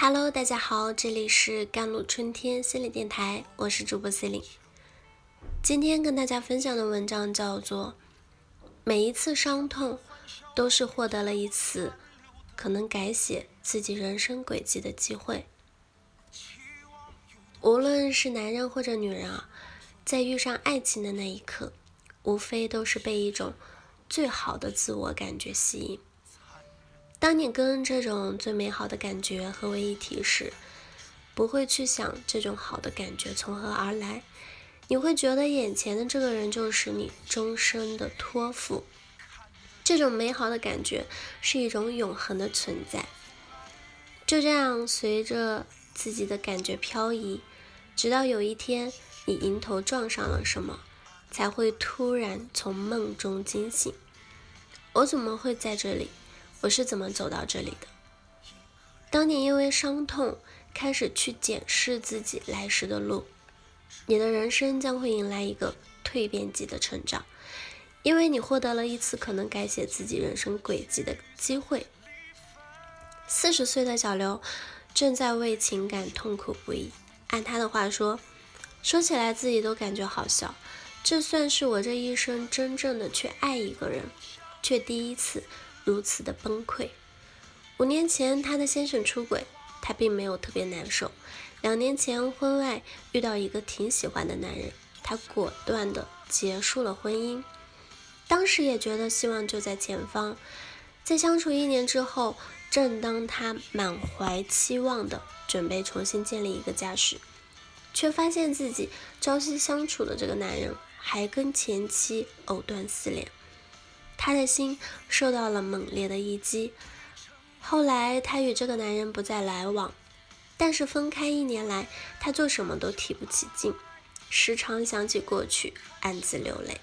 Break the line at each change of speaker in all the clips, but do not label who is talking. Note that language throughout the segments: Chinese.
Hello，大家好，这里是甘露春天心理电台，我是主播 C 琳。今天跟大家分享的文章叫做《每一次伤痛都是获得了一次可能改写自己人生轨迹的机会》。无论是男人或者女人啊，在遇上爱情的那一刻，无非都是被一种最好的自我感觉吸引。当你跟这种最美好的感觉合为一体时，不会去想这种好的感觉从何而来，你会觉得眼前的这个人就是你终身的托付。这种美好的感觉是一种永恒的存在。就这样，随着自己的感觉漂移，直到有一天你迎头撞上了什么，才会突然从梦中惊醒。我怎么会在这里？我是怎么走到这里的？当你因为伤痛开始去检视自己来时的路，你的人生将会迎来一个蜕变级的成长，因为你获得了一次可能改写自己人生轨迹的机会。四十岁的小刘正在为情感痛苦不已。按他的话说，说起来自己都感觉好笑。这算是我这一生真正的去爱一个人，却第一次。如此的崩溃。五年前，她的先生出轨，她并没有特别难受。两年前，婚外遇到一个挺喜欢的男人，她果断的结束了婚姻。当时也觉得希望就在前方。在相处一年之后，正当她满怀期望的准备重新建立一个家时，却发现自己朝夕相处的这个男人还跟前妻藕断丝连。她的心受到了猛烈的一击。后来，她与这个男人不再来往，但是分开一年来，她做什么都提不起劲，时常想起过去，暗自流泪，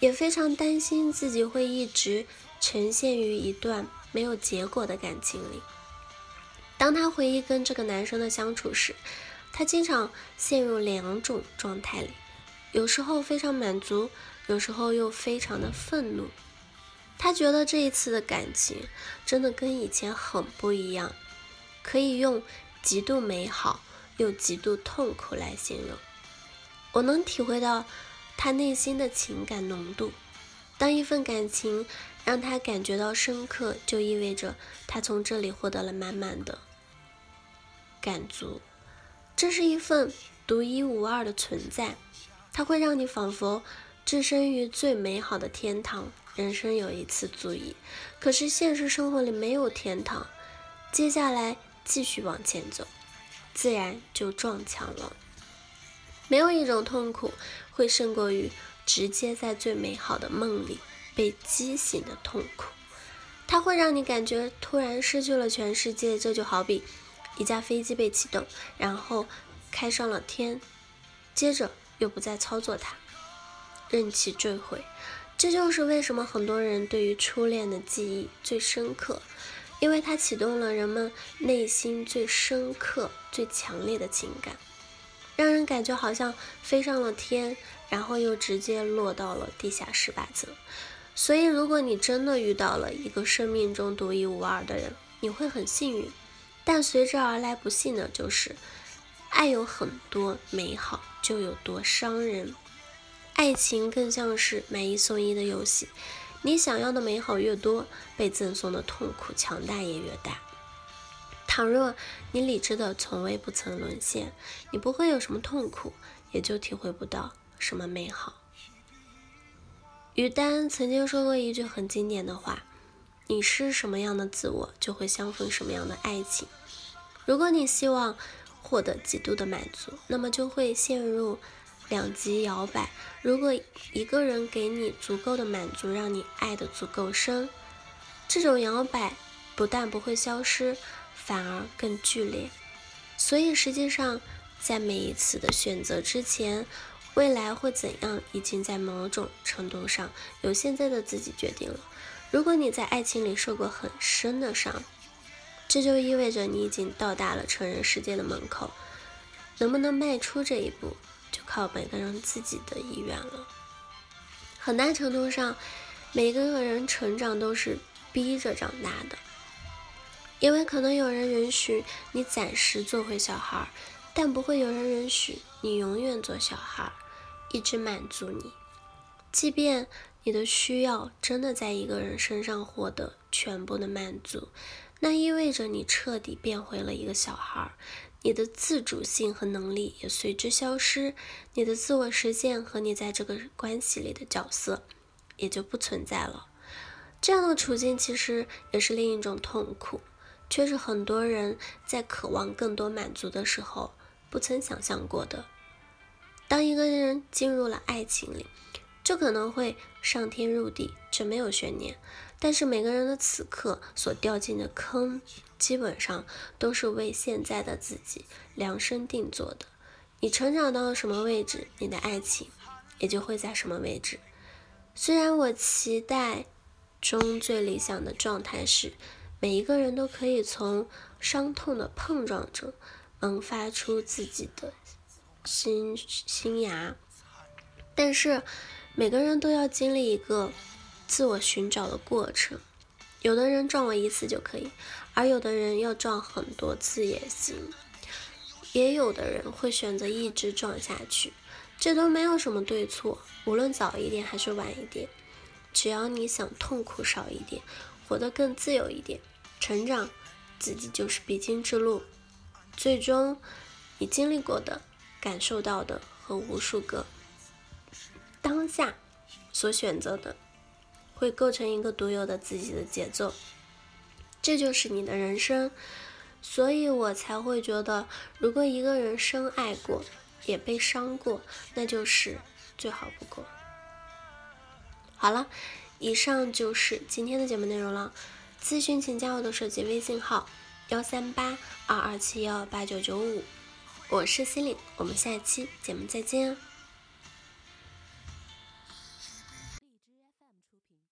也非常担心自己会一直呈现于一段没有结果的感情里。当她回忆跟这个男生的相处时，她经常陷入两种状态里，有时候非常满足，有时候又非常的愤怒。他觉得这一次的感情真的跟以前很不一样，可以用极度美好又极度痛苦来形容。我能体会到他内心的情感浓度。当一份感情让他感觉到深刻，就意味着他从这里获得了满满的感足。这是一份独一无二的存在，它会让你仿佛置身于最美好的天堂。人生有一次足矣，可是现实生活里没有天堂。接下来继续往前走，自然就撞墙了。没有一种痛苦会胜过于直接在最美好的梦里被激醒的痛苦。它会让你感觉突然失去了全世界。这就好比一架飞机被启动，然后开上了天，接着又不再操作它，任其坠毁。这就是为什么很多人对于初恋的记忆最深刻，因为它启动了人们内心最深刻、最强烈的情感，让人感觉好像飞上了天，然后又直接落到了地下十八层。所以，如果你真的遇到了一个生命中独一无二的人，你会很幸运。但随之而来不幸的就是，爱有很多美好，就有多伤人。爱情更像是买一送一的游戏，你想要的美好越多，被赠送的痛苦强大也越大。倘若你理智的从未不曾沦陷，你不会有什么痛苦，也就体会不到什么美好。于丹曾经说过一句很经典的话：“你是什么样的自我，就会相逢什么样的爱情。”如果你希望获得极度的满足，那么就会陷入。两极摇摆。如果一个人给你足够的满足，让你爱得足够深，这种摇摆不但不会消失，反而更剧烈。所以，实际上，在每一次的选择之前，未来会怎样，已经在某种程度上由现在的自己决定了。如果你在爱情里受过很深的伤，这就意味着你已经到达了成人世界的门口。能不能迈出这一步？就靠每个人自己的意愿了。很大程度上，每个人成长都是逼着长大的。因为可能有人允许你暂时做回小孩，但不会有人允许你永远做小孩，一直满足你。即便你的需要真的在一个人身上获得全部的满足，那意味着你彻底变回了一个小孩，你的自主性和能力也随之消失，你的自我实现和你在这个关系里的角色也就不存在了。这样的处境其实也是另一种痛苦。却是很多人在渴望更多满足的时候不曾想象过的。当一个人进入了爱情里，就可能会上天入地，这没有悬念。但是每个人的此刻所掉进的坑，基本上都是为现在的自己量身定做的。你成长到了什么位置，你的爱情也就会在什么位置。虽然我期待中最理想的状态是。每一个人都可以从伤痛的碰撞中萌发出自己的新新芽，但是每个人都要经历一个自我寻找的过程。有的人撞我一次就可以，而有的人要撞很多次也行。也有的人会选择一直撞下去，这都没有什么对错。无论早一点还是晚一点，只要你想痛苦少一点，活得更自由一点。成长，自己就是必经之路。最终，你经历过的、感受到的和无数个当下所选择的，会构成一个独有的自己的节奏。这就是你的人生。所以我才会觉得，如果一个人深爱过，也被伤过，那就是最好不过。好了，以上就是今天的节目内容了。咨询请加我的手机微信号幺三八二二七幺八九九五，我是心灵，我们下期节目再见。